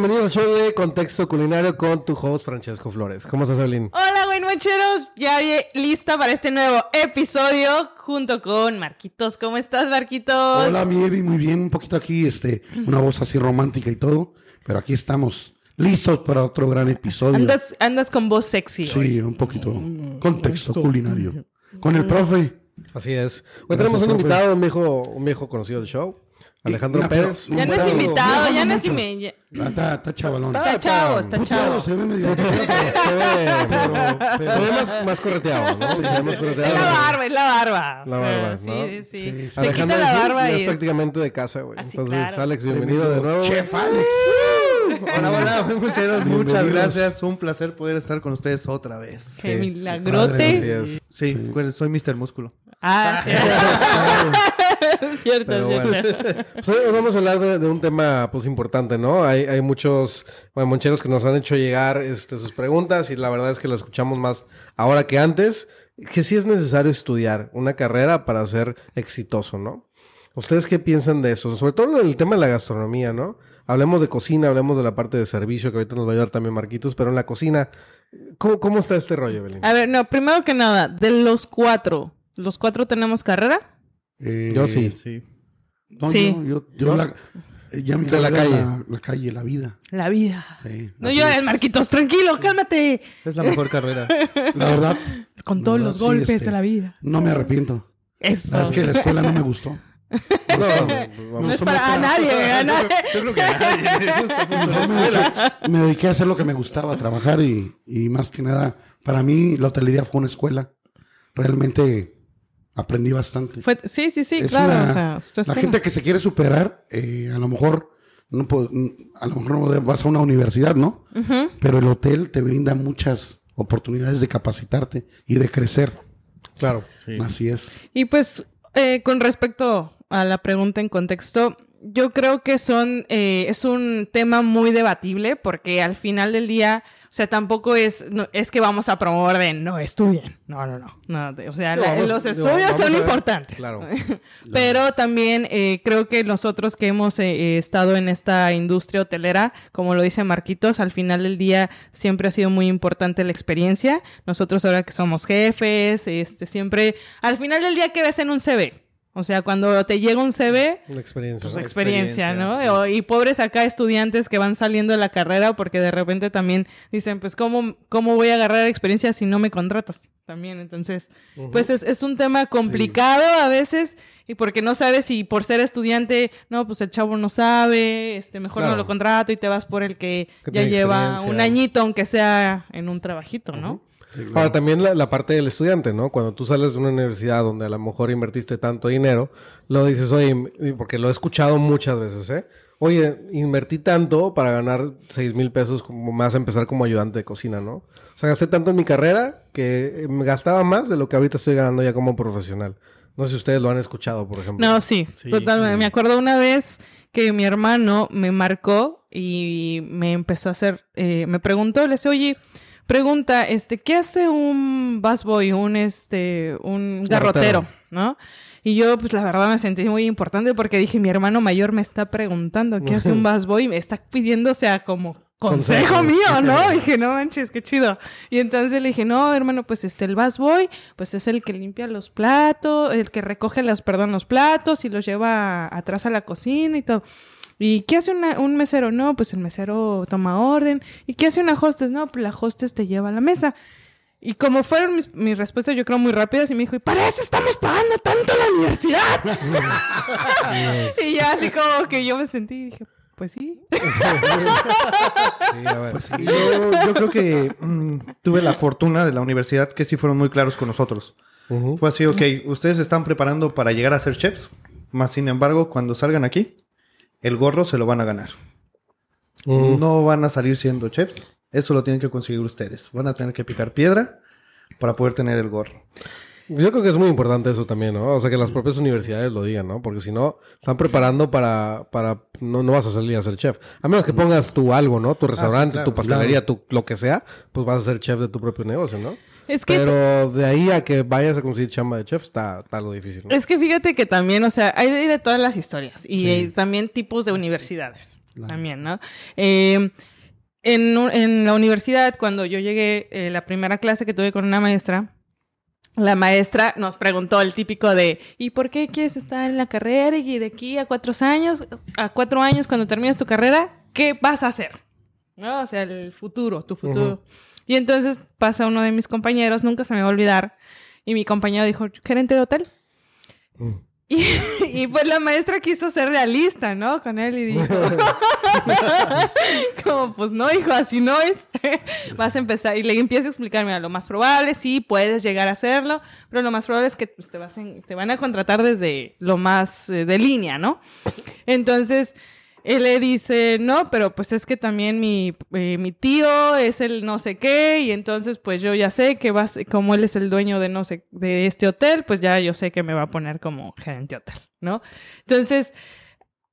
bienvenidos al show de Contexto Culinario con tu host Francesco Flores. ¿Cómo estás, Evelyn? Hola, buen mancheros. Ya lista para este nuevo episodio junto con Marquitos. ¿Cómo estás, Marquitos? Hola, mi Evi, muy bien. Un poquito aquí, este, una voz así romántica y todo. Pero aquí estamos listos para otro gran episodio. Andas, andas con voz sexy. hoy. Sí, un poquito. Contexto culinario. Con el profe. Así es. Hoy tenemos un profe. invitado, un viejo, un viejo conocido del show, Alejandro No, Pérez. Ya no es Invitado. ya no es invitado. Ah, Está, está chavalón. Está chavo, está chavo. se ve medio. Se ve, se ve más, más correteado, ¿no? Se ve más correteado. Es la barba, es la barba. La barba, Ah, ¿no? Sí, sí. Se quita la barba y es es... prácticamente de casa, güey. Así, Entonces, claro. Alex, bienvenido de nuevo. Chef Alex. Hola, hola, muchas, muchas gracias. Un placer poder estar con ustedes otra vez. Qué milagrote. Sí, soy Mr. Músculo. Ah, cierto. Pero cierto, bueno. cierto. Pues hoy vamos a hablar de, de un tema pues importante, ¿no? Hay, hay muchos bueno, moncheros que nos han hecho llegar este, sus preguntas y la verdad es que las escuchamos más ahora que antes. Que sí es necesario estudiar una carrera para ser exitoso, ¿no? ¿Ustedes qué piensan de eso? Sobre todo el tema de la gastronomía, ¿no? Hablemos de cocina, hablemos de la parte de servicio, que ahorita nos va a ayudar también Marquitos, pero en la cocina, ¿cómo, cómo está este rollo, Belén? A ver, no, primero que nada, de los cuatro, ¿los cuatro tenemos carrera? Eh, Yo sí. Sí. No, Sí. yo, yo, yo la, eh, ya De la carrera es calle. La, la calle, la vida. La vida. Sí. No llores, es. Marquitos, tranquilo, cálmate. Es la mejor carrera. La verdad, Con todos verdad, los sí, golpes este, de la vida. no me arrepiento. Eso. Es que la escuela no me gustó. No, no, No vamos. es para a nadie, a nadie. Yo creo que a nadie la me, dediqué, a hacer lo que me gustaba, trabajar y, y más que nada, para mí la hotelería fue una escuela. Realmente aprendí bastante. Fue- sí, sí, sí, Es claro. una- o sea, esto es la como- gente que se quiere superar, eh, a lo mejor no po- a lo mejor no vas a una universidad, ¿no? Pero el hotel te brinda muchas oportunidades de capacitarte y de crecer. Claro. Así es. Y pues, eh, con respecto a la pregunta en contexto, yo creo que son, eh, es un tema muy debatible porque al final del día, o sea, tampoco es, no, es que vamos a promover de no estudien. No, no, no. no, o sea, No, la- vamos- los estudios son importantes. claro. Pero también eh, creo que nosotros que hemos eh, eh, estado en esta industria hotelera, como lo dice Marquitos, al final del día siempre ha sido muy importante la experiencia. Nosotros ahora que somos jefes, este, siempre, al final del día, ¿qué ves en un CV? O sea, cuando te llega un CV, Una experiencia. pues ¿no? experiencia, ¿no? O- y pobres acá estudiantes que van saliendo de la carrera porque de repente también dicen, pues, ¿cómo, cómo voy a agarrar experiencia si no me contratas? También, entonces, pues es, es un tema complicado a veces y porque no sabes si por ser estudiante, no, pues el chavo no sabe, este, mejor Claro. no lo contrato y te vas por el que, Que ya lleva un añito, aunque sea en un trabajito, ¿no? Ahora, también la, la parte del estudiante, ¿no? Cuando tú sales de una universidad donde a lo mejor invertiste tanto dinero, lo dices, oye, porque lo he escuchado muchas veces, ¿eh? Oye, invertí tanto para ganar seis mil pesos como más a empezar como ayudante de cocina, ¿no? O sea, gasté tanto en mi carrera que me gastaba más de lo que ahorita estoy ganando ya como profesional. No sé si ustedes lo han escuchado, por ejemplo. No, sí, Sí, totalmente. sí. Me acuerdo una vez que mi hermano me marcó y me empezó a hacer, eh, me preguntó, le decía, oye, pregunta, este, ¿qué hace un busboy, un, este, un Garrotero. garrotero, no? Y yo, pues la verdad me sentí muy importante porque dije, mi hermano mayor me está preguntando qué hace un busboy y me está pidiendo, o sea, como consejo Consejos. mío, ¿no? dije, no manches, qué chido. Y entonces le dije, no, hermano, pues este, el busboy, pues es el que limpia los platos, el que recoge los, perdón, los platos y los lleva atrás a la cocina y todo. ¿Y qué hace una- un mesero? No, pues el mesero toma orden. ¿Y qué hace una hostess? No, pues la hostess te lleva a la mesa. Y como fueron mis, mis respuestas, yo creo muy rápidas, y me dijo, ¿y para eso estamos pagando tanto la universidad? y ya así como que yo me sentí y dije, pues sí. Sí, a ver. Pues Yo, yo creo que mm, tuve la fortuna de la universidad que sí fueron muy claros con nosotros. Fue así, ok, ustedes se están preparando para llegar a ser chefs, más sin embargo, cuando salgan aquí, el gorro se lo van a ganar. Mm. No van a salir siendo chefs, eso lo tienen que conseguir ustedes. Van a tener que picar piedra para poder tener el gorro. Yo creo que es muy importante eso también, ¿no? O sea, que las propias universidades lo digan, ¿no? Porque si no, están preparando para... para no, no vas a salir a ser chef. A menos que pongas tú algo, ¿no? Tu restaurante, claro, tu pastelería, tu, lo que sea, pues vas a ser chef de tu propio negocio, ¿no? Es que Pero de ahí a que vayas a conseguir chamba de chef está, está lo difícil. ¿no? Es que fíjate que también, o sea, hay de, todas las historias y eh, también tipos de universidades también, ¿no? Eh, en, en la universidad, cuando yo llegué, eh, la primera clase que tuve con una maestra, la maestra nos preguntó el típico de ¿y por qué quieres estar en la carrera y de aquí a cuatro años, a cuatro años cuando termines tu carrera, qué vas a hacer? ¿No? O sea, el futuro, tu futuro. Y entonces pasa uno de mis compañeros, nunca se me va a olvidar, y mi compañero dijo, gerente de hotel. Y, y pues la maestra quiso ser realista, ¿no? Con él y dijo, como pues no, hijo, así no es. Vas a empezar y le empieza a explicar, mira, lo más probable, sí, puedes llegar a hacerlo, pero lo más probable es que pues, te, vas en- te van a contratar desde lo más eh, de línea, ¿no? Entonces, él le dice, no, pero pues es que también mi, eh, mi tío es el no sé qué, y entonces pues yo ya sé que vas, como él es el dueño de no sé, de este hotel, pues ya yo sé que me va a poner como gerente hotel, ¿no? Entonces,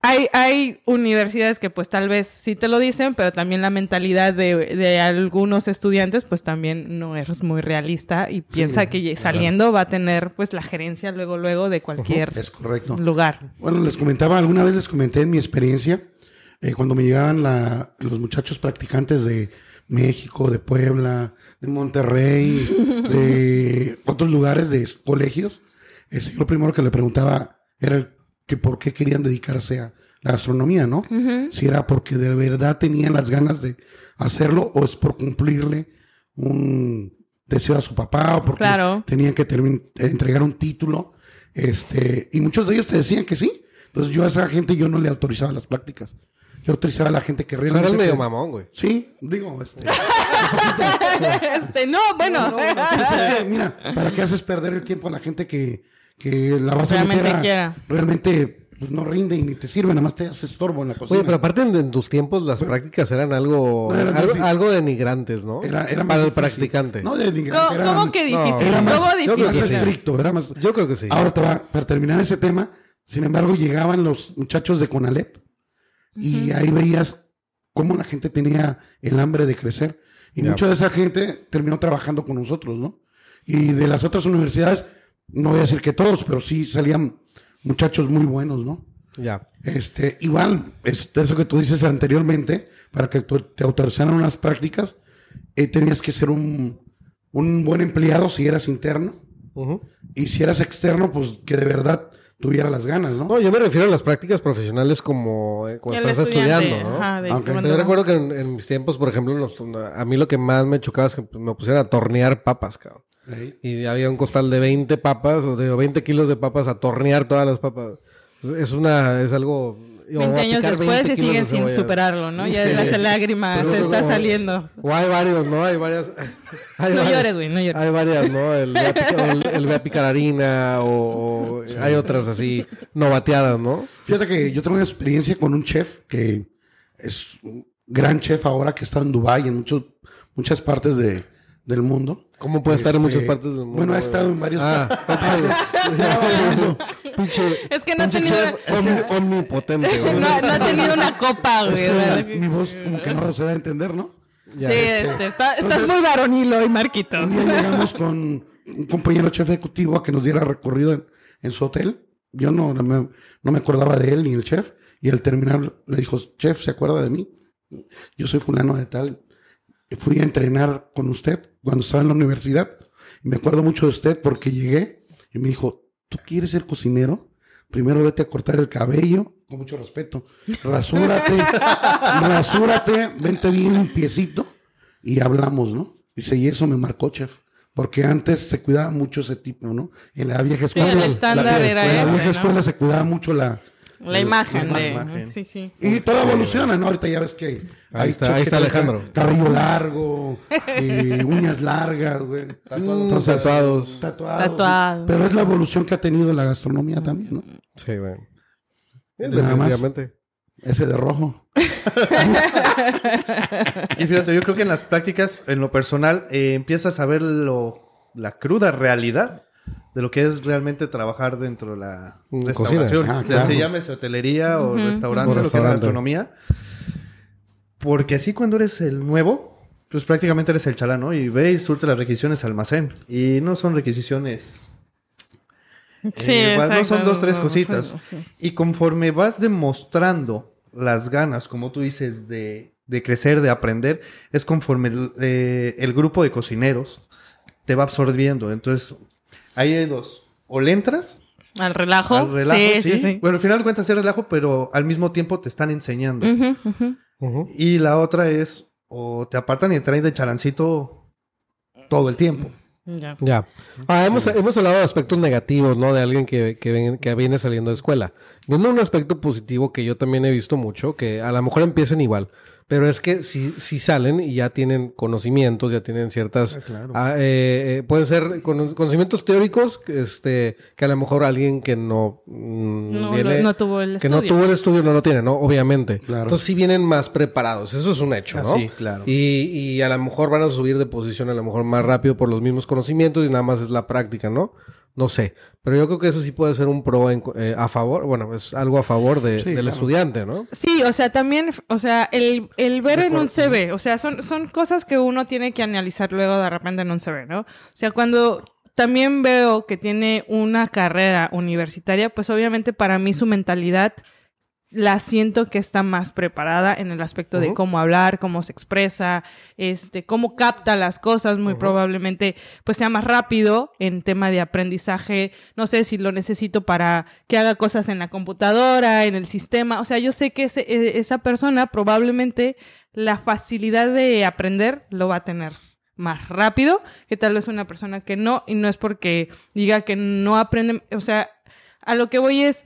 hay, hay universidades que pues tal vez sí te lo dicen, pero también la mentalidad de, de algunos estudiantes pues también no es muy realista y piensa que saliendo va a tener pues la gerencia luego, luego de cualquier Es correcto. lugar. Bueno, les comentaba, alguna vez les comenté en mi experiencia, eh, cuando me llegaban la- los muchachos practicantes de México, de Puebla, de Monterrey, de otros lugares, de colegios, yo lo primero que le preguntaba era el que por qué querían dedicarse a la gastronomía, ¿no? Si era porque de verdad tenían las ganas de hacerlo o es por cumplirle un deseo a su papá o porque Claro. tenían que entregar un título. Este, y muchos de ellos te decían que sí. Entonces yo a esa gente yo no le autorizaba las prácticas. Le autorizaba a la gente que O sea, realmente... eres medio mamón, güey. Sí, digo, este... este, no, bueno. Es que, mira, ¿para qué haces perder el tiempo a la gente que, que la vas a Realmente a- quiera. Realmente pues, no rinde y ni te sirve, nada más te hace estorbo en la cocina. Oye, pero aparte en, en tus tiempos las prácticas eran algo, No, eran algo, algo denigrantes, ¿no? Era, era más Para el difícil. practicante. No, de denigrante, ¿Cómo, cómo que difícil? Era más, ¿Cómo más difícil? estricto, era más... Yo creo que sí. Ahora, te va- para terminar ese tema, sin embargo, llegaban los muchachos de Conalep y ahí veías cómo la gente tenía el hambre de crecer. Y Ya. mucha de esa gente terminó trabajando con nosotros, ¿no? Y de las otras universidades, no voy a decir que todos, pero sí salían muchachos muy buenos, ¿no? Ya. Este, igual, es de eso que tú dices anteriormente, para que te autorizaran unas prácticas, eh, tenías que ser un, un buen empleado si eras interno. Y si eras externo, pues que de verdad tuviera las ganas, ¿no? No, yo me refiero a las prácticas profesionales como eh, cuando El estás estudiando, ¿no? ajá, de Yo recuerdo que en, en mis tiempos, por ejemplo, a mí lo que más me chocaba es que me pusieran a tornear papas, cabrón. Ahí. Y había un costal de 20 papas o de 20 kilos de papas a tornear todas las papas. Es una, es algo... o 20 a años después 20 y siguen de sin superarlo, ¿no? Ya Sí. las lágrimas, se está como- saliendo. O hay varios, ¿no? Hay varias... hay No varias- llores, güey, no llores. Hay varias, ¿no? El el, el ve a picar harina o, o hay otras así novateadas, ¿no? Fíjate que yo tengo una experiencia con un chef que es un gran chef ahora que está en Dubái, en muchos, muchas partes de, del mundo. ¿Cómo puede estar en Este, muchas partes del mundo? Bueno, ha estado en varios Ah, ok. Pinche, Es que no ha tenido- chef omni- omnipotente, güey. No, no ha tenido una copa, Es güey. que ¿verdad? mi voz como que no se da a entender, ¿no? Ya, sí, este, este, está- estás entonces- muy varonil hoy, Marquitos. Un día llegamos con un compañero chef ejecutivo a que nos diera recorrido en, en su hotel. Yo no, no, me, no me acordaba de él ni el chef. Y al terminar le dijo, chef, ¿se acuerda de mí? Yo soy fulano de tal. Fui a entrenar con usted cuando estaba en la universidad. Me acuerdo mucho de usted porque llegué y me dijo, ¿tú quieres ser cocinero? Primero vete a cortar el cabello, con mucho respeto. Rasúrate, rasúrate, vente bien limpiecito y hablamos, ¿no? Dice, y eso me marcó, chef. Porque antes se cuidaba mucho ese tipo, ¿no? En la vieja Sí, escuela. el estándar la, era en la ese, vieja ¿no? escuela se cuidaba mucho la... La imagen la de... imagen. Sí, sí. Y todo evoluciona, ¿no? Ahorita ya ves que... Ahí está, ahí está Alejandro. ca- Cabello largo, eh, uñas largas, güey. Mm, tatuados. Tatuados. Tatuados. Pero es la evolución que ha tenido la gastronomía también, ¿no? Sí, güey. Definitivamente. Ese de rojo. Y fíjate, yo creo que en las prácticas, en lo personal, eh, empiezas a ver lo, la cruda realidad de lo que es realmente trabajar dentro de la Mm, restauración. Ah, Ya claro. se llame hotelería o restaurante, O lo que es la restaurante. gastronomía. Porque así cuando eres el nuevo, pues prácticamente eres el chalán, ¿no? Y ve y surte las requisiciones al almacén. Y no son requisiciones Sí, Eh, no son exacto. dos, tres cositas. Sí. Y conforme vas demostrando las ganas, como tú dices, de, de crecer, de aprender, es conforme el, eh, el grupo de cocineros te va absorbiendo. Entonces, ahí hay dos. O le entras Al relajo. al relajo, sí, sí, sí, sí. Bueno, al final de cuentas es relajo, pero al mismo tiempo te están enseñando. Y la otra es, o te apartan y traen de chalancito todo el tiempo. Ya. Ya. Ah, hemos, hemos hablado de aspectos negativos, ¿no? De alguien que, que, ven- que viene saliendo de escuela. Viendo un aspecto positivo que yo también he visto mucho, que a lo mejor empiecen igual, pero es que si, si salen y ya tienen conocimientos, ya tienen ciertas... ah, eh, eh, pueden ser cono- conocimientos teóricos, este, que a lo mejor alguien que no... mm, No, viene- lo- no tuvo el Que no estudio. tuvo el estudio no lo tiene, ¿no? Obviamente. Claro. Entonces sí vienen más preparados. Eso es un hecho, Ah, ¿no? sí, claro. Y, y a lo mejor van a subir de posición a lo mejor más rápido por los mismos conocimientos y nada más es la práctica, ¿no? No sé. Pero yo creo que eso sí puede ser un pro en- eh, a favor, bueno, es algo a favor de- Sí, del claro. estudiante, ¿no? Sí, o sea, también, o sea, el, el ver en un. CV, o sea, son, son cosas que uno tiene que analizar luego de repente en un CV, ¿no? O sea, cuando también veo que tiene una carrera universitaria, pues obviamente para mí su mentalidad la siento que está más preparada en el aspecto de cómo hablar, cómo se expresa, este, cómo capta las cosas, muy probablemente pues sea más rápido en tema de aprendizaje, no sé si lo necesito para que haga cosas en la computadora, en el sistema, o sea, yo sé que ese- e- esa persona probablemente la facilidad de aprender lo va a tener más rápido que tal vez una persona que no, y no es porque diga que no aprende, o sea, a lo que voy es,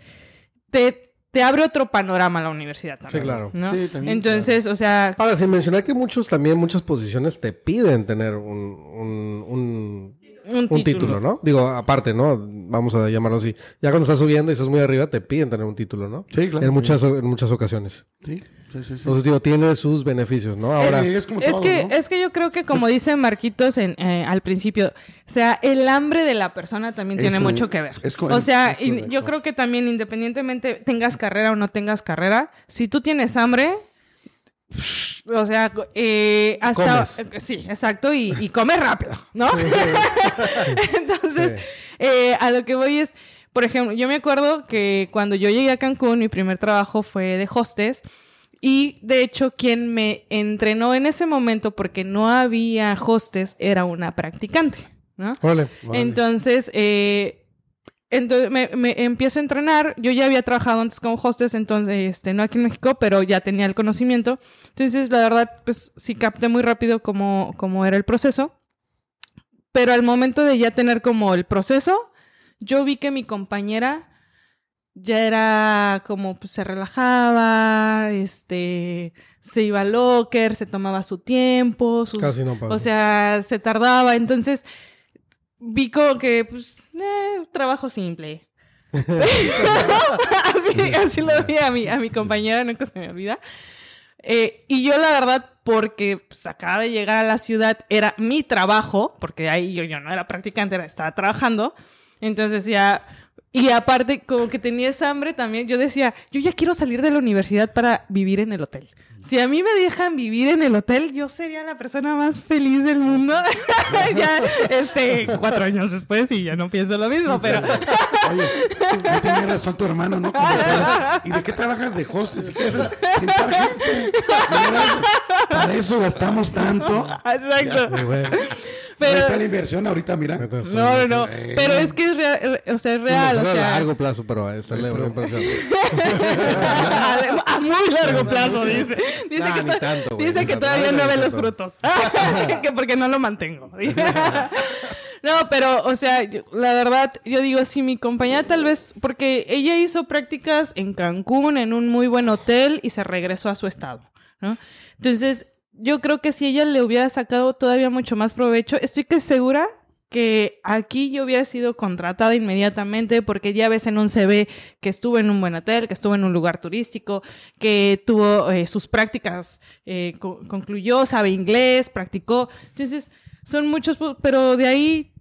te, te abre otro panorama la universidad también. Sí, claro. ¿no? Sí, también, Entonces, o sea, Ahora, sin mencionar que muchos también, muchas posiciones te piden tener un, un, un, un, un título, ¿no? Digo, aparte, ¿no? Vamos a llamarlo así. Ya cuando estás subiendo y estás muy arriba, te piden tener un título, ¿no? Sí, claro. En muchas, en muchas ocasiones. Sí, sí, sí. sí. Entonces, digo, tiene sus beneficios, ¿no? Ahora, es como Es todo, que, ¿no? es que yo creo que como dice Marquitos en, eh, al principio, o sea, el hambre de la persona también tiene mucho que ver. es o sea, es in- correcto. yo creo que también independientemente tengas carrera o no tengas carrera, si tú tienes hambre, o sea, eh, hasta... Comes. eh, Sí, exacto, y, y comes rápido, ¿no? Entonces, Sí. eh, a lo que voy es, por ejemplo, yo me acuerdo que cuando yo llegué a Cancún, mi primer trabajo fue de hostes. Y de hecho, quien me entrenó en ese momento, porque no había hostes, era una practicante. Vale. Entonces, eh, entonces me, me empiezo a entrenar. Yo ya había trabajado antes como hostess, entonces, este, no aquí en México, pero ya tenía el conocimiento. Entonces, la verdad, pues sí capté muy rápido cómo, cómo era el proceso. Pero al momento de ya tener como el proceso, yo vi que mi compañera ya era como pues se relajaba, este, se iba al locker, se tomaba su tiempo, sus, Casi no pasa. o sea, se tardaba, entonces vi como que pues eh, trabajo simple. así, así lo vi a mi, a mi compañera, nunca se me olvida. Eh, y yo la verdad, porque pues, acaba de llegar a la ciudad, era mi trabajo, porque ahí yo, yo no era practicante, era, estaba trabajando. Entonces ya, y aparte como que tenía esa hambre también, yo decía, yo ya quiero salir de la universidad para vivir en el hotel. Si a mí me dejan vivir en el hotel, yo sería la persona más feliz del mundo. ya, este, cuatro años después y ya no pienso lo mismo, pero... Oye, tenía razón tu hermano, ¿no? ¿Y de qué trabajas de hostes? Si quieres sentar gente. Para eso gastamos tanto. Exacto. Ahí está la Pero... inversión ahorita, mira. No, no, no. Eh. Pero es que es real, o sea, es real. O a largo plazo, pero está la pero- impresión. a, a muy largo plazo, dice. Dice Nah, que, to- tanto, dice todavía No, ve los frutos. que porque no lo mantengo. no, pero, o sea, yo- la verdad, yo digo, si mi compañera tal vez, porque ella hizo prácticas en Cancún, en un muy buen hotel, y se regresó a su estado, ¿no? Entonces, yo creo que si ella le hubiera sacado todavía mucho más provecho, estoy que segura que aquí yo hubiera sido contratada inmediatamente porque ya ves en un CV que estuvo en un buen hotel, que estuvo en un lugar turístico, que tuvo eh, sus prácticas, eh, co- concluyó, sabe inglés, practicó. Entonces, son muchos, pero de ahí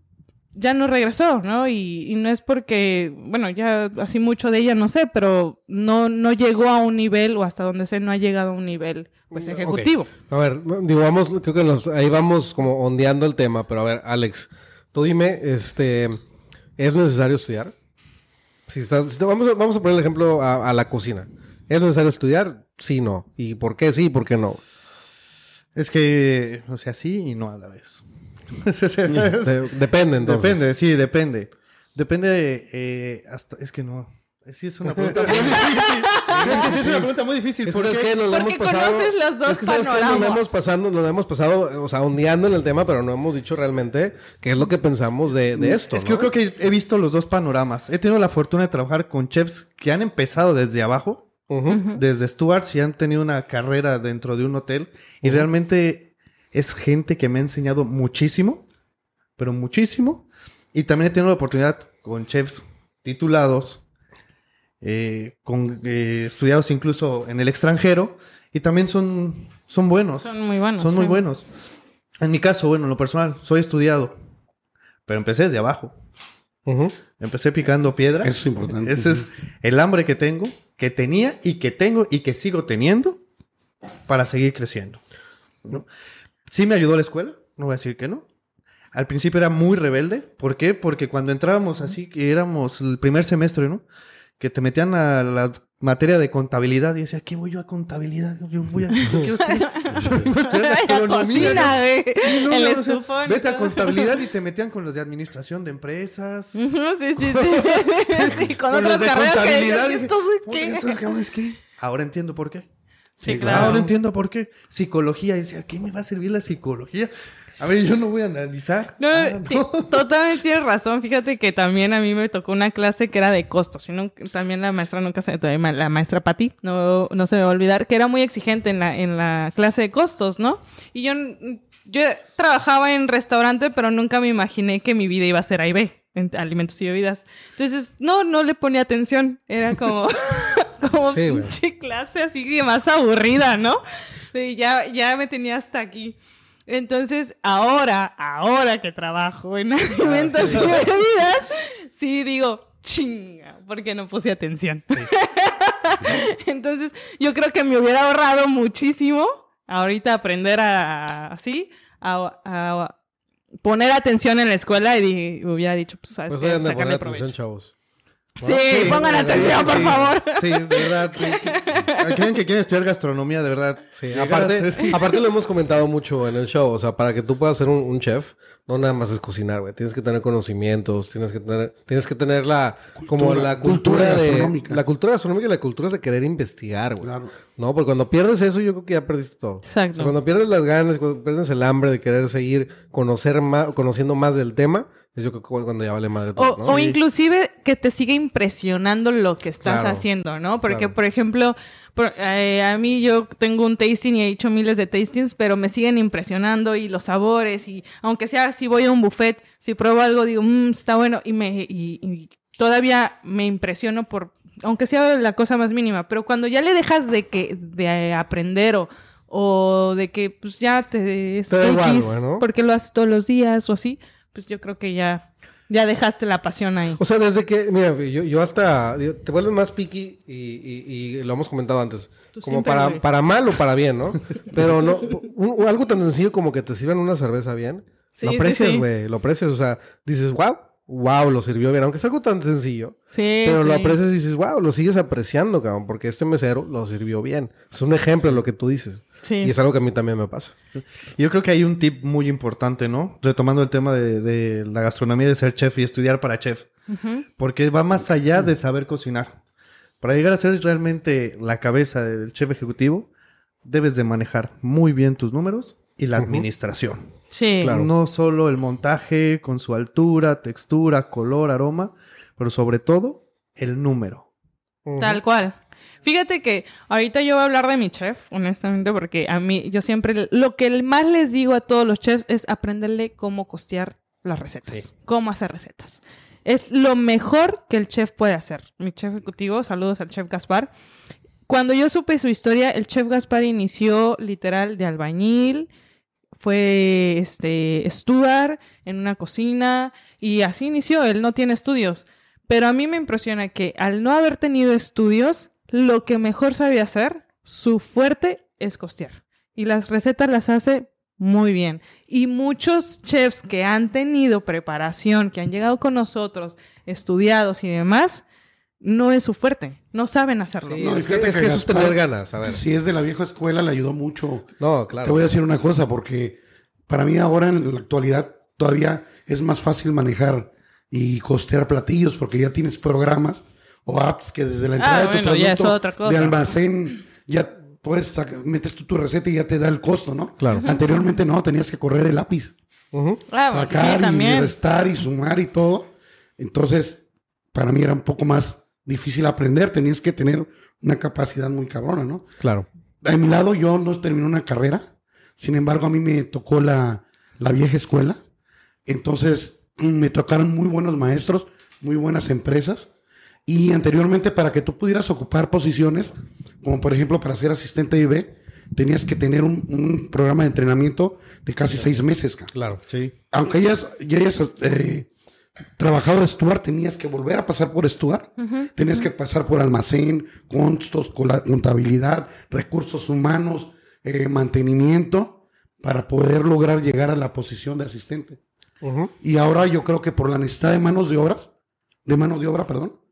ya no regresó, ¿no? Y, y no es porque, bueno, ya así mucho de ella no sé, pero no, no llegó a un nivel, o hasta donde sé, no ha llegado a un nivel, pues, ejecutivo. A ver, digo, vamos, creo que nos- ahí vamos como ondeando el tema, pero a ver, Alex, tú dime, este, ¿es necesario estudiar? Si estás, si te- vamos, a, vamos a poner el ejemplo a, a la cocina. ¿Es necesario estudiar? Sí, no. ¿Y por qué sí y por qué no? Es que, o sea, sí y no a la vez. De- depende, entonces. Depende, sí, depende. Depende de, eh, hasta, es que no. Sí, es una pregunta muy difícil. es que sí es una pregunta muy difícil. Es que, ¿Por ¿sabes qué? qué? Nos la Porque hemos pasado- conoces los dos es que, ¿sabes qué? Nos la panoramas. hemos pasando, nos hemos pasado, o sea, ondeando en el tema, pero no hemos dicho realmente qué es lo que pensamos de, de esto, Es que ¿no? yo creo que he visto los dos panoramas. He tenido la fortuna de trabajar con chefs que han empezado desde abajo, desde Stuart, y han tenido una carrera dentro de un hotel. Y realmente es gente que me ha enseñado muchísimo, pero muchísimo. Y también he tenido la oportunidad con chefs titulados, eh, con eh, estudiados incluso en el extranjero, y también son, son buenos. Son muy buenos. Son muy sí. buenos. En mi caso, bueno, en lo personal, soy estudiado, pero empecé desde abajo. Empecé picando piedra. Eso es importante. Ese es el hambre que tengo, que tenía y que tengo y que sigo teniendo para seguir creciendo. ¿no? Sí me ayudó la escuela, no voy a decir que no. Al principio era muy rebelde. ¿Por qué? Porque cuando entrábamos así, que éramos el primer semestre, ¿no? Que te metían a la materia de contabilidad y decía, ¿qué voy yo a contabilidad? Yo voy a... yo quiero estudiar- La cocina, ¿no? güey. Sí, no, el no, o sea, estufón. y vete a contabilidad y te metían con los de administración de empresas. Sí, sí, sí. sí con, con otras los de carreras que contabilidad. dices, dije, ¿estos "Puta, qué? estos cabrones, ¿qué? Ahora entiendo por qué. Sí, claro. Ahora entiendo por qué. Psicología. Y decía, ¿qué me va a servir la psicología? A ver, yo no voy a analizar. No, Ah, ti- totalmente tienes razón. Fíjate que también a mí me tocó una clase que era de costos. Y no- también la maestra nunca se... La maestra Pati, no, no se me va a olvidar, que era muy exigente en la, en la clase de costos, ¿no? Y yo, yo trabajaba en restaurante, pero nunca me imaginé que mi vida iba a ser A y B, en alimentos y bebidas. Entonces, no, no le ponía atención. Era como... como Sí, pinche clase así de más aburrida, ¿no? Y ya, ya me tenía hasta aquí. Entonces, ahora, ahora que trabajo en alimentos y bebidas, sí digo, chinga, porque no puse atención. Entonces, yo creo que me hubiera ahorrado muchísimo ahorita aprender a, así, a, a poner atención en la escuela y hubiera dicho, pues, ¿sabes Pues qué? Sacarle atención, provecho. chavos. Sí, pongan atención, por sí, favor. Sí, de verdad. Aquellos que quieren estudiar gastronomía, de verdad. Sí, aparte, aparte lo hemos comentado mucho en el show. O sea, para que tú puedas ser un, un chef, no nada más es cocinar, güey. Tienes que tener conocimientos, tienes que tener, tienes que tener la, como Cultura- la cultura, cultura de, gastronómica. la cultura gastronómica y la cultura de querer investigar, güey. Claro. No, porque cuando pierdes eso, yo creo que ya perdiste todo. Exacto. O sea, cuando pierdes las ganas, cuando pierdes el hambre de querer seguir conocer más, conociendo más del tema, yo creo que cuando ya vale madre todo, O, ¿no? o inclusive que te siga impresionando lo que estás Claro. haciendo, ¿no? Porque, Claro. por ejemplo, por- eh, a mí yo tengo un tasting y he hecho miles de tastings, pero me siguen impresionando y los sabores y aunque sea si voy a un buffet, si pruebo algo digo, "Mm, está bueno y me y, y todavía me impresiono por aunque sea la cosa más mínima, pero cuando ya le dejas de que de aprender o o de que pues ya te Te da igual, X, güey, ¿no? porque lo haces todos los días o así, pues yo creo que ya ya dejaste la pasión ahí. O sea, desde que, mira, yo, yo hasta, te vuelves más picky y, y- y lo hemos comentado antes, Tú como para, para mal o para bien, ¿no? Pero no, un- algo tan sencillo como que te sirvan una cerveza bien, Sí, lo aprecias, sí. güey, lo aprecias, o sea, dices, wow, wow, lo sirvió bien, aunque es algo tan sencillo, Sí, pero lo aprecias y dices, wow, lo sigues apreciando, cabrón, porque este mesero lo sirvió bien. Es un ejemplo de lo que tú dices. Sí. Y es algo que a mí también me pasa. Yo creo que hay un tip muy importante, ¿no? Retomando el tema de, de la gastronomía, de ser chef y estudiar para chef. Ujú. Porque va más allá de saber cocinar. Para llegar a ser realmente la cabeza del chef ejecutivo, debes de manejar muy bien tus números y la administración. Sí. Claro. No solo el montaje con su altura, textura, color, aroma, pero sobre todo el número. Tal cual. Fíjate que ahorita yo voy a hablar de mi chef, honestamente, porque a mí, yo siempre, lo que más les digo a todos los chefs es aprenderle cómo costear las recetas, Sí. cómo hacer recetas. Es lo mejor que el chef puede hacer. Mi chef ejecutivo, saludos al chef Gaspar. Cuando yo supe su historia, el chef Gaspar inició literal de albañil, fue este steward en una cocina y así inició. Él no tiene estudios. Pero a mí me impresiona que al no haber tenido estudios, lo que mejor sabe hacer, su fuerte es costear. Y las recetas las hace muy bien. Y muchos chefs que han tenido preparación, que han llegado con nosotros, estudiados y demás, no es su fuerte. No saben hacerlo. Sí, No, es que, fíjate es que que eso es tener ganas, a ver. Si es de la vieja escuela, le ayudó mucho. No, claro. Te voy a decir una cosa, porque para mí ahora en la actualidad todavía es más fácil manejar y costear platillos porque ya tienes programas o apps que desde la entrada Ah, de tu bueno, ya es producto otra cosa. de almacén ya puedes saca- metes tú tu receta y ya te da el costo, ¿no? Claro. Anteriormente no, tenías que correr el lápiz. Ah, bueno, sacar sí, y restar y sumar y todo. Entonces, para mí era un poco más difícil aprender, tenías que tener una capacidad muy cabrona, ¿no? Claro. A mi lado yo no terminé una carrera, sin embargo a mí me tocó la, la vieja escuela, entonces me tocaron muy buenos maestros, muy buenas empresas y anteriormente para que tú pudieras ocupar posiciones, como por ejemplo para ser asistente IB, tenías que tener un, un programa de entrenamiento de casi seis meses. Claro. Sí. Aunque hayas, ya hayas eh, trabajado de Stuart, tenías que volver a pasar por Stuart. Tenías que pasar por almacén, costos, contabilidad, recursos humanos, eh, mantenimiento, para poder lograr llegar a la posición de asistente. Y ahora yo creo que por la necesidad de manos de obras, de mano de obra, perdón,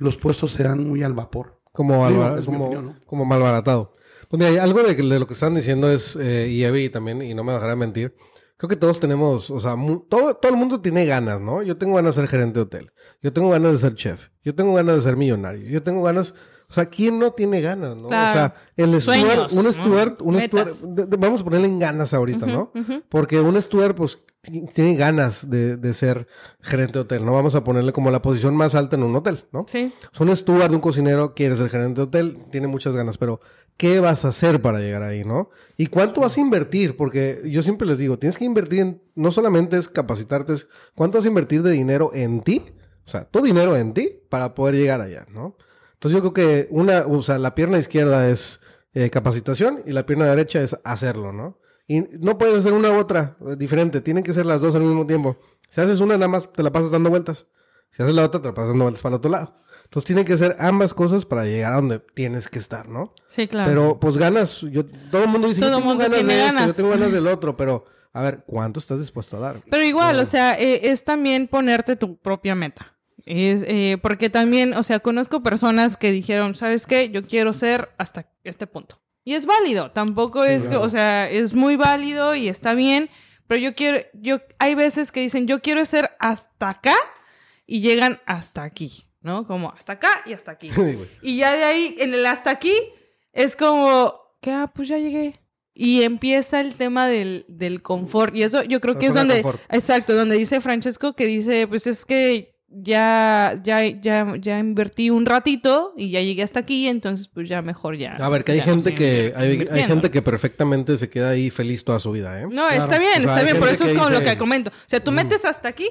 los puestos se dan muy al vapor. Como, Digo, alba- como, opinión, ¿no? como malbaratado. Pues mira, algo de, de lo que están diciendo es, eh, y Evi también, y no me dejará mentir, creo que todos tenemos, o sea, mu- todo, todo el mundo tiene ganas, ¿no? Yo tengo ganas de ser gerente de hotel, yo tengo ganas de ser chef, yo tengo ganas de ser millonario, yo tengo ganas, o sea, ¿quién no tiene ganas, no? Claro. O sea, el Sueños, steward, un ¿no? steward, un Metas. steward, de- de- vamos a ponerle en ganas ahorita, ¿no? Porque un steward, pues, tiene ganas de, de ser gerente de hotel, ¿no? Vamos a ponerle como la posición más alta en un hotel, ¿no? Sí. Son steward, un cocinero, quiere ser gerente de hotel, tiene muchas ganas, pero ¿qué vas a hacer para llegar ahí, no? ¿Y cuánto vas a invertir? Porque yo siempre les digo, tienes que invertir en, no solamente es capacitarte, es cuánto vas a invertir de dinero en ti, o sea, tu dinero en ti para poder llegar allá, ¿no? Entonces yo creo que una, o sea, la pierna izquierda es eh, capacitación y la pierna derecha es hacerlo, ¿no? Y no puedes hacer una u otra eh, diferente, tienen que ser las dos al mismo tiempo. Si haces una, nada más te la pasas dando vueltas. Si haces la otra, te la pasas dando vueltas para el otro lado. Entonces tienen que ser ambas cosas para llegar a donde tienes que estar, ¿no? Sí, claro. Pero pues ganas, yo, todo el mundo dice, Todo yo tengo mundo ganas tiene de esto, yo ganas. tengo ganas del otro, pero a ver, ¿cuánto estás dispuesto a dar? Pero igual, o sea, eh, es también ponerte tu propia meta. Es, eh, porque también, o sea, conozco personas que dijeron, ¿sabes qué? Yo quiero ser hasta este punto. Y es válido, tampoco es, claro. o sea, es muy válido y está bien, pero yo quiero, yo, hay veces que dicen, yo quiero ser hasta acá y llegan hasta aquí, ¿no? Como hasta acá y hasta aquí. Y ya de ahí, en el hasta aquí, es como que, ah, pues ya llegué. Y empieza el tema del, del confort. Y eso yo creo La que es donde, exacto, donde dice Francesco que dice, pues es que ya, ya, ya, ya invertí un ratito y ya llegué hasta aquí, entonces pues ya mejor ya. A ver, que hay no gente que, hay, gente que perfectamente se queda ahí feliz toda su vida, ¿eh? No, está bien, O sea, está bien, por eso es como lo que comento. O sea, tú metes hasta aquí,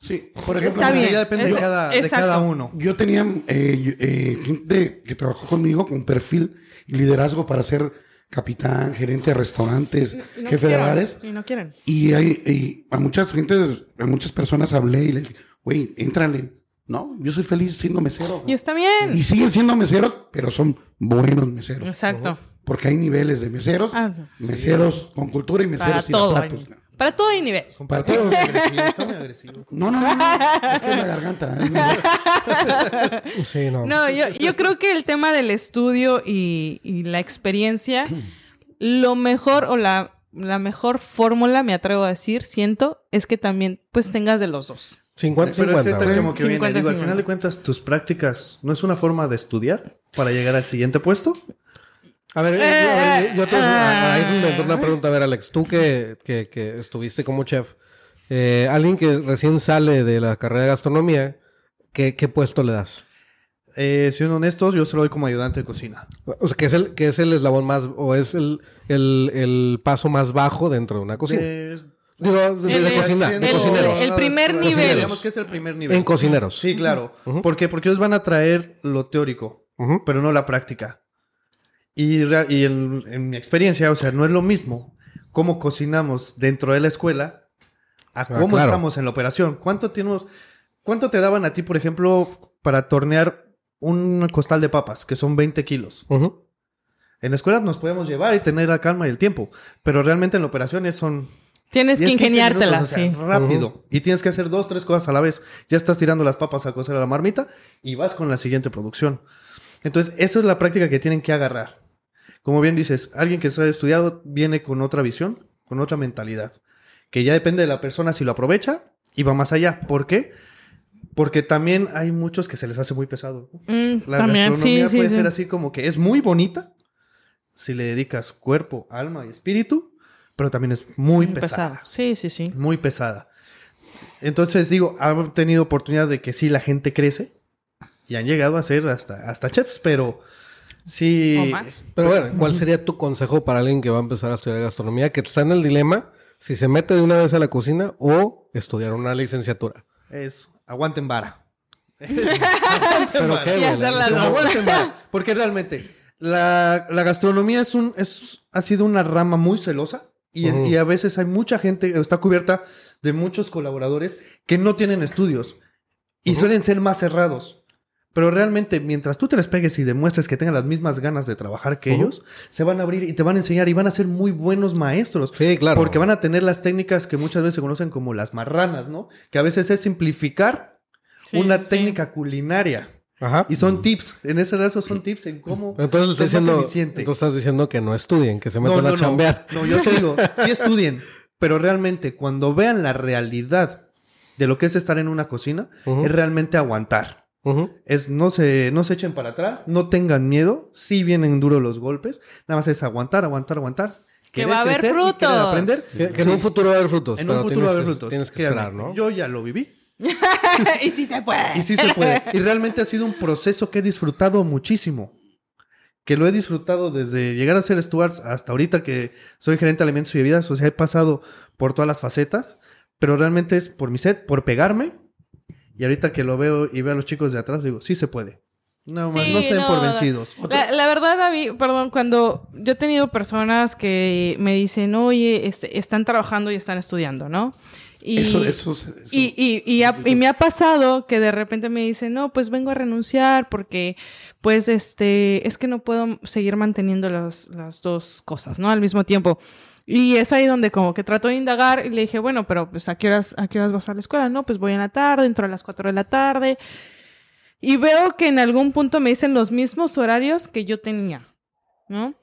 Sí, por ejemplo, Está bien. Ya depende de cada, de exacto. cada uno. Yo tenía eh, eh, gente que trabajó conmigo con perfil y liderazgo para ser capitán, gerente de restaurantes, no jefe de quieren, bares. Y no quieren. Y, hay, y a muchas gente, a muchas personas hablé y le dije, güey, éntrale. No, yo soy feliz siendo mesero. Y está bien. Y siguen siendo meseros, pero son buenos meseros. Exacto. Porque hay niveles de meseros, Ah, sí. meseros con cultura y meseros todo. tiraplatos. hay- Para todo hay nivel. Para todo. Agresivo. No, no, no, no. Es que es la garganta. ¿eh? Sí, no. No, yo, yo creo que el tema del estudio y, y la experiencia, lo mejor o la, la mejor fórmula, me atrevo a decir, siento, es que también pues tengas de los dos. 50, Pero es que 50. ahorita güey. como que viene, 50, digo, al 50. final de cuentas, tus prácticas no es una forma de estudiar para llegar al siguiente puesto. A ver, yo- Eh, yo, yo te ah. ahí es una pregunta. A ver, Alex, tú que, que, que estuviste como chef, eh, alguien que recién sale de la carrera de gastronomía, ¿qué, qué puesto le das? Eh, siendo honestos, yo se lo doy como ayudante de cocina. O sea, que es el, que es el eslabón más, o es el, el, el paso más bajo dentro de una cocina. Eh, Digo, de, El- de cocina, el- de cocineros. el primer Cocineros. nivel. Digamos que es el primer nivel. En cocineros. Sí, claro. ¿Por qué? Porque ellos van a traer lo teórico, pero no la práctica. Y, rea- y en, en mi experiencia, o sea, no es lo mismo cómo cocinamos dentro de la escuela a cómo claro. estamos en la operación. ¿Cuánto tenemos, cuánto te daban a ti, por ejemplo, para tornear un costal de papas, que son 20 kilos? En la escuela nos podemos llevar y tener la calma y el tiempo, pero realmente en la operación son Tienes que 10, 15 ingeniártela, minutos, o sea, sí. rápido. Y tienes que hacer dos, tres cosas a la vez. Ya estás tirando las papas a cocer a la marmita y vas con la siguiente producción. Entonces, eso es la práctica que tienen que agarrar. Como bien dices, alguien que se ha estudiado viene con otra visión, con otra mentalidad. Que ya depende de la persona si lo aprovecha y va más allá. ¿Por qué? Porque también hay muchos que se les hace muy pesado. Mm, La también, gastronomía sí, puede sí. ser así como que es muy bonita si le dedicas cuerpo, alma y espíritu, pero también es muy pesada. Sí, sí, sí. Muy pesada. Entonces, digo, han tenido oportunidad de que sí la gente crece y han llegado a ser hasta, hasta chefs, pero sí. O más. Pero bueno, ¿cuál sería tu consejo para alguien que va a empezar a estudiar gastronomía, que está en el dilema si se mete de una vez a la cocina o estudiar una licenciatura? Es aguanten vara. Pero qué, Y. Aguanten vara. Porque realmente la, la gastronomía es un, es, ha sido una rama muy celosa y, a veces hay mucha gente, está cubierta de muchos colaboradores que no tienen estudios y suelen ser más cerrados. Pero realmente, mientras tú te les pegues y demuestres que tengan las mismas ganas de trabajar que ellos, se van a abrir y te van a enseñar y van a ser muy buenos maestros. Sí, claro. Porque van a tener las técnicas que muchas veces se conocen como las marranas, ¿no? Que a veces es simplificar Sí, una sí. técnica culinaria. Ajá. Y son tips. En ese caso son tips en cómo Entonces, ser estás más diciendo, eficiente. tú estás diciendo que no estudien, que se metan a chambear. No, yo sí digo, sí estudien. Pero realmente, cuando vean la realidad de lo que es estar en una cocina, es realmente aguantar. Es no se, no se echen para atrás, no tengan miedo, sí vienen duros los golpes, nada más es aguantar, aguantar, aguantar. Que va a haber frutos. aprender. Que, que en un futuro va a haber frutos. En pero un futuro va a haber frutos. Tienes que Créanme, esperar, ¿no? Yo ya lo viví. y sí se puede. Y sí se puede. Y realmente ha sido un proceso que he disfrutado muchísimo. Que lo he disfrutado desde llegar a ser Stewards hasta ahorita que soy gerente de alimentos y bebidas. O sea, he pasado por todas las facetas. Pero realmente es por mi sed, por pegarme. Y ahorita que lo veo y veo a los chicos de atrás, digo, sí se puede. No, más, Sí, no se den no, por vencidos. La, la verdad, David, perdón, cuando yo he tenido personas que me dicen, oye, este, están trabajando y están estudiando, ¿no? Y, Eso, eso, eso- y, y, y, ha- y me ha pasado que de repente me dicen, no, pues vengo a renunciar porque, pues, este, es que no puedo seguir manteniendo las, las dos cosas, ¿no? Al mismo tiempo. Y es ahí donde como que trato de indagar y le dije, bueno, pero pues ¿a qué horas, a qué horas vas a la escuela? No, pues voy en la tarde, entro a las 4 de la tarde. Y veo que en algún punto me dicen los mismos horarios que yo tenía, ¿no?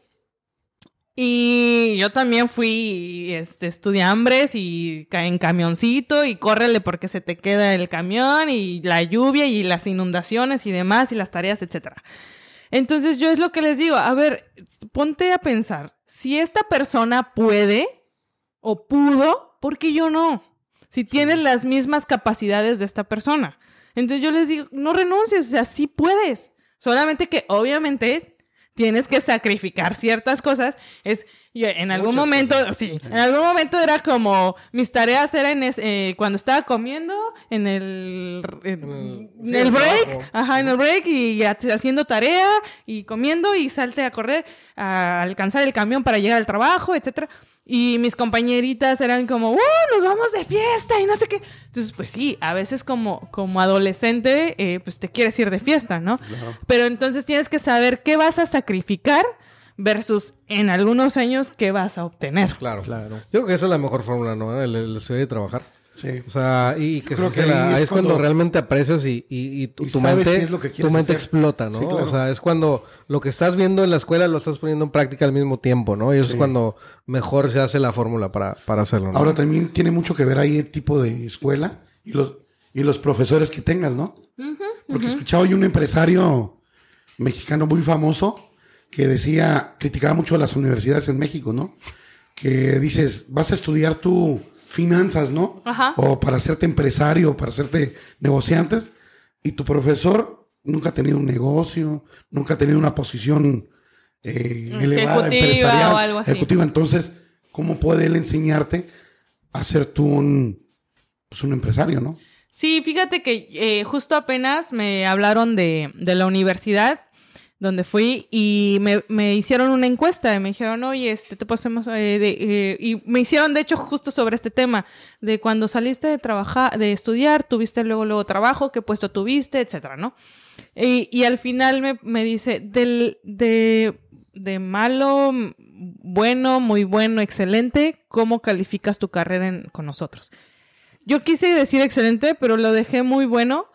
Y yo también fui, este, estudiambres y en camioncito y córrele porque se te queda el camión y la lluvia y las inundaciones y demás y las tareas, etcétera. Entonces yo es lo que les digo, a ver, ponte a pensar, si esta persona puede o pudo, ¿por qué yo no? Si tienes las mismas capacidades de esta persona. Entonces yo les digo, no renuncies, o sea, sí puedes. Solamente que obviamente tienes que sacrificar ciertas cosas. Es, yo en algún Muchas momento, cosas. sí, en algún momento era como, mis tareas eran es- eh, cuando estaba comiendo, en el, en, en break, ajá, en el break y ha- haciendo tarea y comiendo y salte a correr a alcanzar el camión para llegar al trabajo, etcétera. Y mis compañeritas eran como, ¡uh! Nos vamos de fiesta y no sé qué. Entonces, pues sí, a veces como, como adolescente, eh, pues te quieres ir de fiesta, ¿no? Pero entonces tienes que saber qué vas a sacrificar versus en algunos años qué vas a obtener. Claro. Yo creo que esa es la mejor fórmula, ¿no? El, el estudiar y trabajar. Sí. O sea, y que, Creo se- que la- es ahí es cuando, cuando- realmente aprecias y, y, y tu, Y tu sabes mente, si es lo que tu mente hacer. explota, ¿no? Sí, claro. O sea, es cuando lo que estás viendo en la escuela lo estás poniendo en práctica al mismo tiempo, ¿no? Y eso es cuando mejor se hace la fórmula para, para hacerlo, ¿no? Ahora también tiene mucho que ver ahí el tipo de escuela y los, y los profesores que tengas, ¿no? Porque escuchaba yo un empresario mexicano muy famoso que decía, criticaba mucho a las universidades en México, ¿no? Que dices, vas a estudiar tu finanzas, ¿no? Ajá. O para hacerte empresario, para hacerte negociantes, y tu profesor nunca ha tenido un negocio, nunca ha tenido una posición eh, elevada, Ejecutiva empresarial, o algo así. ejecutiva. Entonces, ¿cómo puede él enseñarte a ser tú un, pues, un empresario, no? Sí, fíjate que eh, justo apenas me hablaron de, de la universidad donde fui y me, me hicieron una encuesta y me dijeron, oye, este, te pasemos, eh, eh", y me hicieron, de hecho, justo sobre este tema, de cuando saliste de trabajar, de estudiar, tuviste luego, luego trabajo, qué puesto tuviste, etcétera, ¿no? Y, y al final me, me dice, del, de, de malo, bueno, muy bueno, excelente, ¿cómo calificas tu carrera con nosotros? Yo quise decir excelente, pero lo dejé muy bueno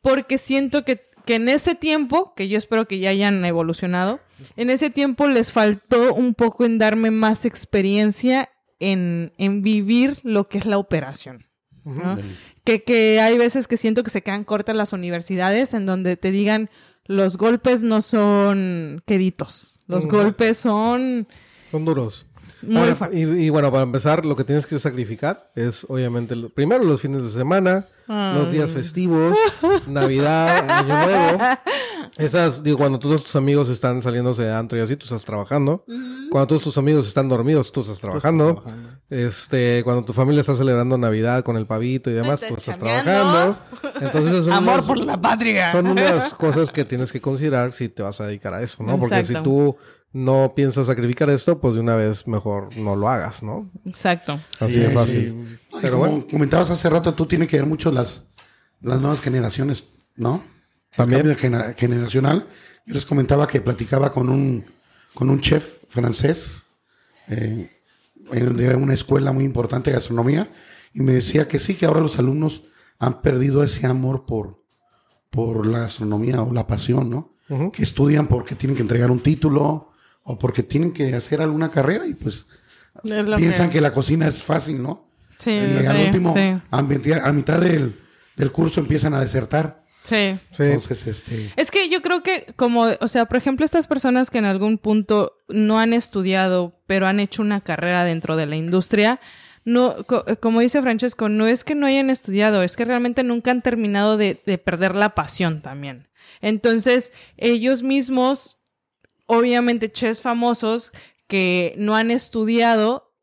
porque siento que, que en ese tiempo, que yo espero que ya hayan evolucionado, en ese tiempo les faltó un poco en darme más experiencia en, en vivir lo que es la operación. ¿no? que, que hay veces que siento que se quedan cortas las universidades en donde te digan los golpes no son queditos, los golpes son Son duros. Muy Ahora, fuertes. y, y bueno, para empezar, lo que tienes que sacrificar es obviamente lo- primero los fines de semana, los días festivos, Navidad, Año Nuevo. Esas, digo, cuando todos tus amigos están saliéndose de antro y así, tú estás trabajando. Cuando todos tus amigos están dormidos, tú estás trabajando. Este, cuando tu familia está celebrando Navidad con el pavito y demás, estás tú estás trabajando. Entonces, son Amor unas- por la patria. son unas cosas que tienes que considerar si te vas a dedicar a eso, ¿no? Porque si tú no piensas sacrificar esto, pues de una vez mejor no lo hagas, ¿no? Exacto. Así Sí, de fácil. Pero como bueno, comentabas hace rato, tú tienes que ver mucho las, las nuevas generaciones, ¿no? También. generacional. Yo les comentaba que platicaba con un, con un chef francés eh, en- de una escuela muy importante de gastronomía y me decía que sí, que ahora los alumnos han perdido ese amor por, por la gastronomía o la pasión, ¿no? Que estudian porque tienen que entregar un título o porque tienen que hacer alguna carrera y pues piensan que- que la cocina es fácil, ¿no? Sí, Y al sí, último, sí. a, mitad- a mitad del, del curso empiezan a desertar. Sí. sí. Entonces, este, Es que yo creo que como, o sea, por ejemplo, estas personas que en algún punto no han estudiado, pero han hecho una carrera dentro de la industria, no, co- como dice Francesco, no es que no hayan estudiado, es que realmente nunca han terminado de, de perder la pasión también. Entonces, ellos mismos, obviamente, chefs famosos que no han estudiado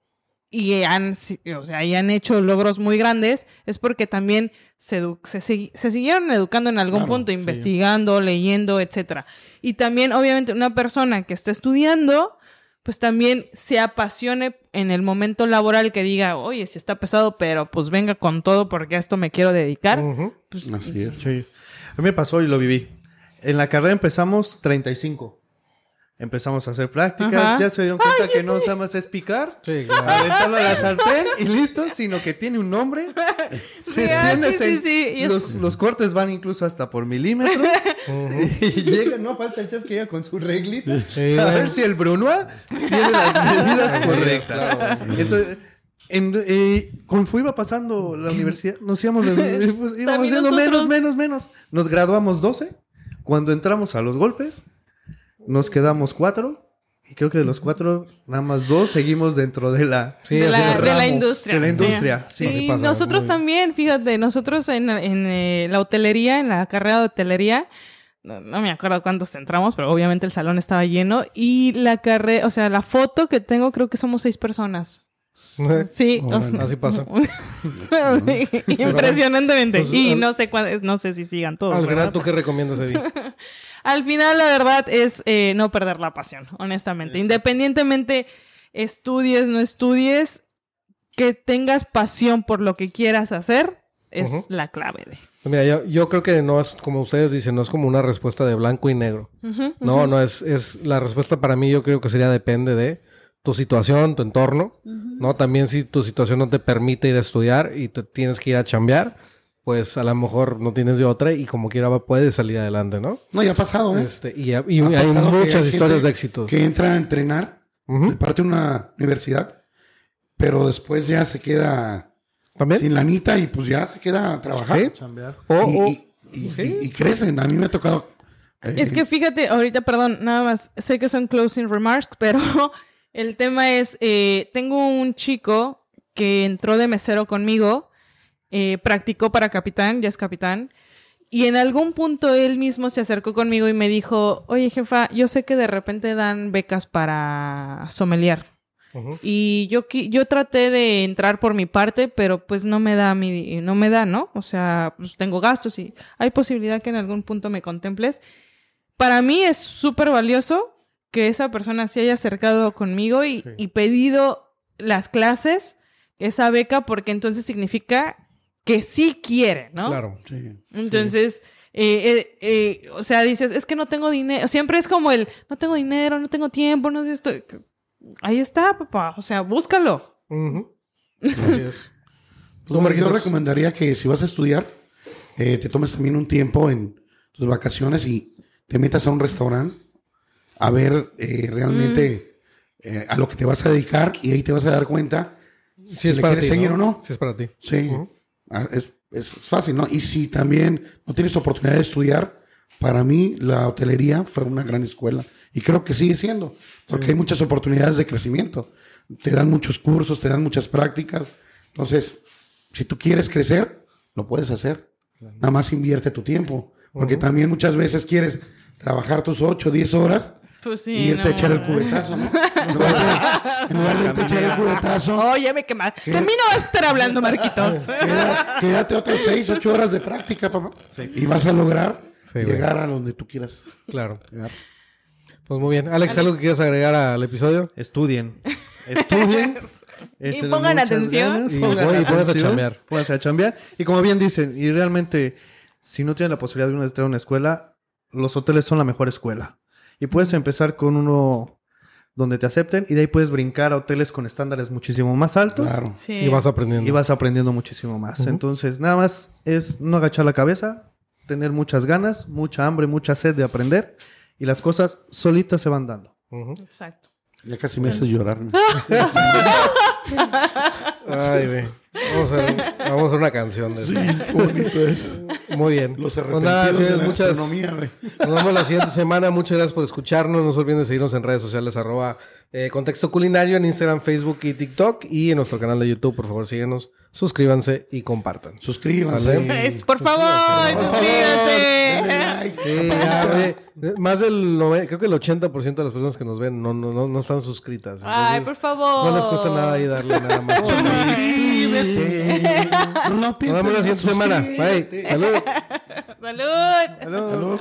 y han, o sea, y han hecho logros muy grandes, es porque también se, se, siguieron educando en algún Claro, punto, sí. investigando, leyendo, etcétera. Y también, obviamente, una persona que está estudiando, pues también se apasione en el momento laboral que diga, oye, si está pesado, pero pues venga con todo porque a esto me quiero dedicar. Pues, así es. Sí. A mí me pasó y lo viví. En la carrera empezamos 35. Empezamos a hacer prácticas. Ajá. Ya se dieron cuenta que no nada más es picar, Sí, claro. aventarlo a la sartén y listo, sino que tiene un nombre. Sí, ah, sí, sí, sí, es- Los, los cortes van incluso hasta por milímetros. y llega, no falta el chef que llega con su reglita Sí, a ver si el Brunois tiene las medidas correctas. Entonces, en, eh, conforme iba pasando la universidad, nos íbamos, íbamos haciendo menos, menos, menos. Nos graduamos 12. Cuando entramos a los golpes, nos quedamos cuatro. Y creo que de los cuatro, nada más dos seguimos dentro de la... Sí, de, la, de industria. de la industria, sí. Sí, pasa, nosotros muy- también, fíjate, nosotros en, en, eh, la hotelería, en la carrera de hotelería, no, no me acuerdo cuántos entramos, pero obviamente el salón estaba lleno. Y la carrera, o sea, la foto que tengo, creo que somos seis personas. Sí, o sea, Así pasa. sí, impresionantemente. Pues, y al- no sé cuántos, no sé si sigan todos. Al final, ¿tú qué recomiendas, Evi? Al final, la verdad es eh, no perder la pasión, honestamente. Independientemente estudies, no estudies, que tengas pasión por lo que quieras hacer es la clave de. Mira, yo, yo creo que no es, como ustedes dicen, no es como una respuesta de blanco y negro. No, no, es, es, la respuesta para mí yo creo que sería depende de tu situación, tu entorno, ¿no? También si tu situación no te permite ir a estudiar y te tienes que ir a chambear, pues a lo mejor no tienes de otra y como quiera puedes salir adelante, ¿no? No, ya ha pasado, ¿eh? Este, y y Ha hay muchas historias de éxito. Que entra a entrenar Ujú. de parte de una universidad, pero después ya se queda ¿También? sin lanita y pues ya se queda a trabajar. Sí. O- Y, o- y- y- sí. y- y crecen. A mí me ha tocado. eh, Es que fíjate, ahorita, perdón, nada más, sé que son closing remarks, pero el tema es, eh, tengo un chico que entró de mesero conmigo, eh, practicó para capitán, ya es capitán, y en algún punto él mismo se acercó conmigo y me dijo, oye jefa, yo sé que de repente dan becas para sommelier. Ujú. Y yo, yo traté de entrar por mi parte, pero pues no me da mi, no me da, ¿no? O sea, pues tengo gastos y hay posibilidad que en algún punto me contemples. para mí es súper valioso que esa persona se haya acercado conmigo y, y pedido las clases, esa beca, porque entonces significa que sí quiere, ¿no? Claro. Sí. Entonces, eh, eh, eh, o sea, dices, es que no tengo dinero. Siempre es como el, no tengo dinero, no tengo tiempo, no sé esto. Ahí está, papá. O sea, búscalo. Ujú. Así es. ¿Tú, Yo Marquitos? recomendaría que si vas a estudiar, eh, te tomes también un tiempo en tus vacaciones y te metas a un restaurante a ver eh, realmente eh, a lo que te vas a dedicar y ahí te vas a dar cuenta si, Si es le para quieres ti, seguir o no. Si es para ti. Sí. Ah, es, es fácil, ¿no? Y si también no tienes oportunidad de estudiar, para mí la hotelería fue una gran escuela y creo que sigue siendo, porque hay muchas oportunidades de crecimiento. Te dan muchos cursos, te dan muchas prácticas. Entonces, si tú quieres crecer, lo puedes hacer. Nada más invierte tu tiempo, porque también muchas veces quieres trabajar tus 8 o 10 horas Pues sí. y irte a no. echar el cubetazo, ¿no? En lugar de, en lugar de irte a echar el cubetazo, Oye, me quemaste. De mí no vas a estar hablando, Marquitos. Quédate otras seis, ocho horas de práctica, papá. Y vas a lograr Sí, güey. llegar a donde tú quieras Claro. llegar. Pues muy bien. Alex, ¿algo que quieras agregar al episodio? Estudien. Estudien. Y pongan atención. Y pongan y pónganse a chambear. Pónganse a chambear. Y como bien dicen, y realmente, si no tienen la posibilidad de uno entrar a una escuela, los hoteles son la mejor escuela. Y puedes empezar con uno donde te acepten y de ahí puedes brincar a hoteles con estándares muchísimo más altos. Claro. Sí. Y vas aprendiendo. Y vas aprendiendo muchísimo más. Entonces, nada más es no agachar la cabeza, tener muchas ganas, mucha hambre, mucha sed de aprender y las cosas solitas se van dando. Exacto. Ya casi me haces llorar. Ay, güey. Vamos a, hacer, vamos a hacer una canción de eso. Bonito es. Muy bien. Los Pues nada, arrepentidos de la muchas, güey. Nos vemos la siguiente semana. Muchas gracias por escucharnos. No se olviden de seguirnos en redes sociales, arroba eh, Contexto Culinario en Instagram, Facebook y TikTok. Y en nuestro canal de YouTube, por favor, síguenos, suscríbanse y compartan. Suscríbanse. ¿Sale? Es- Por favor, like. Sí, ya, más del creo que el 80% de las personas que nos ven no, no, no, no están suscritas. Ay, por favor. No les cuesta nada ahí darle nada más. Suscríbete. No Nos vemos la siguiente semana. Bye. Salud. Salud. Salud.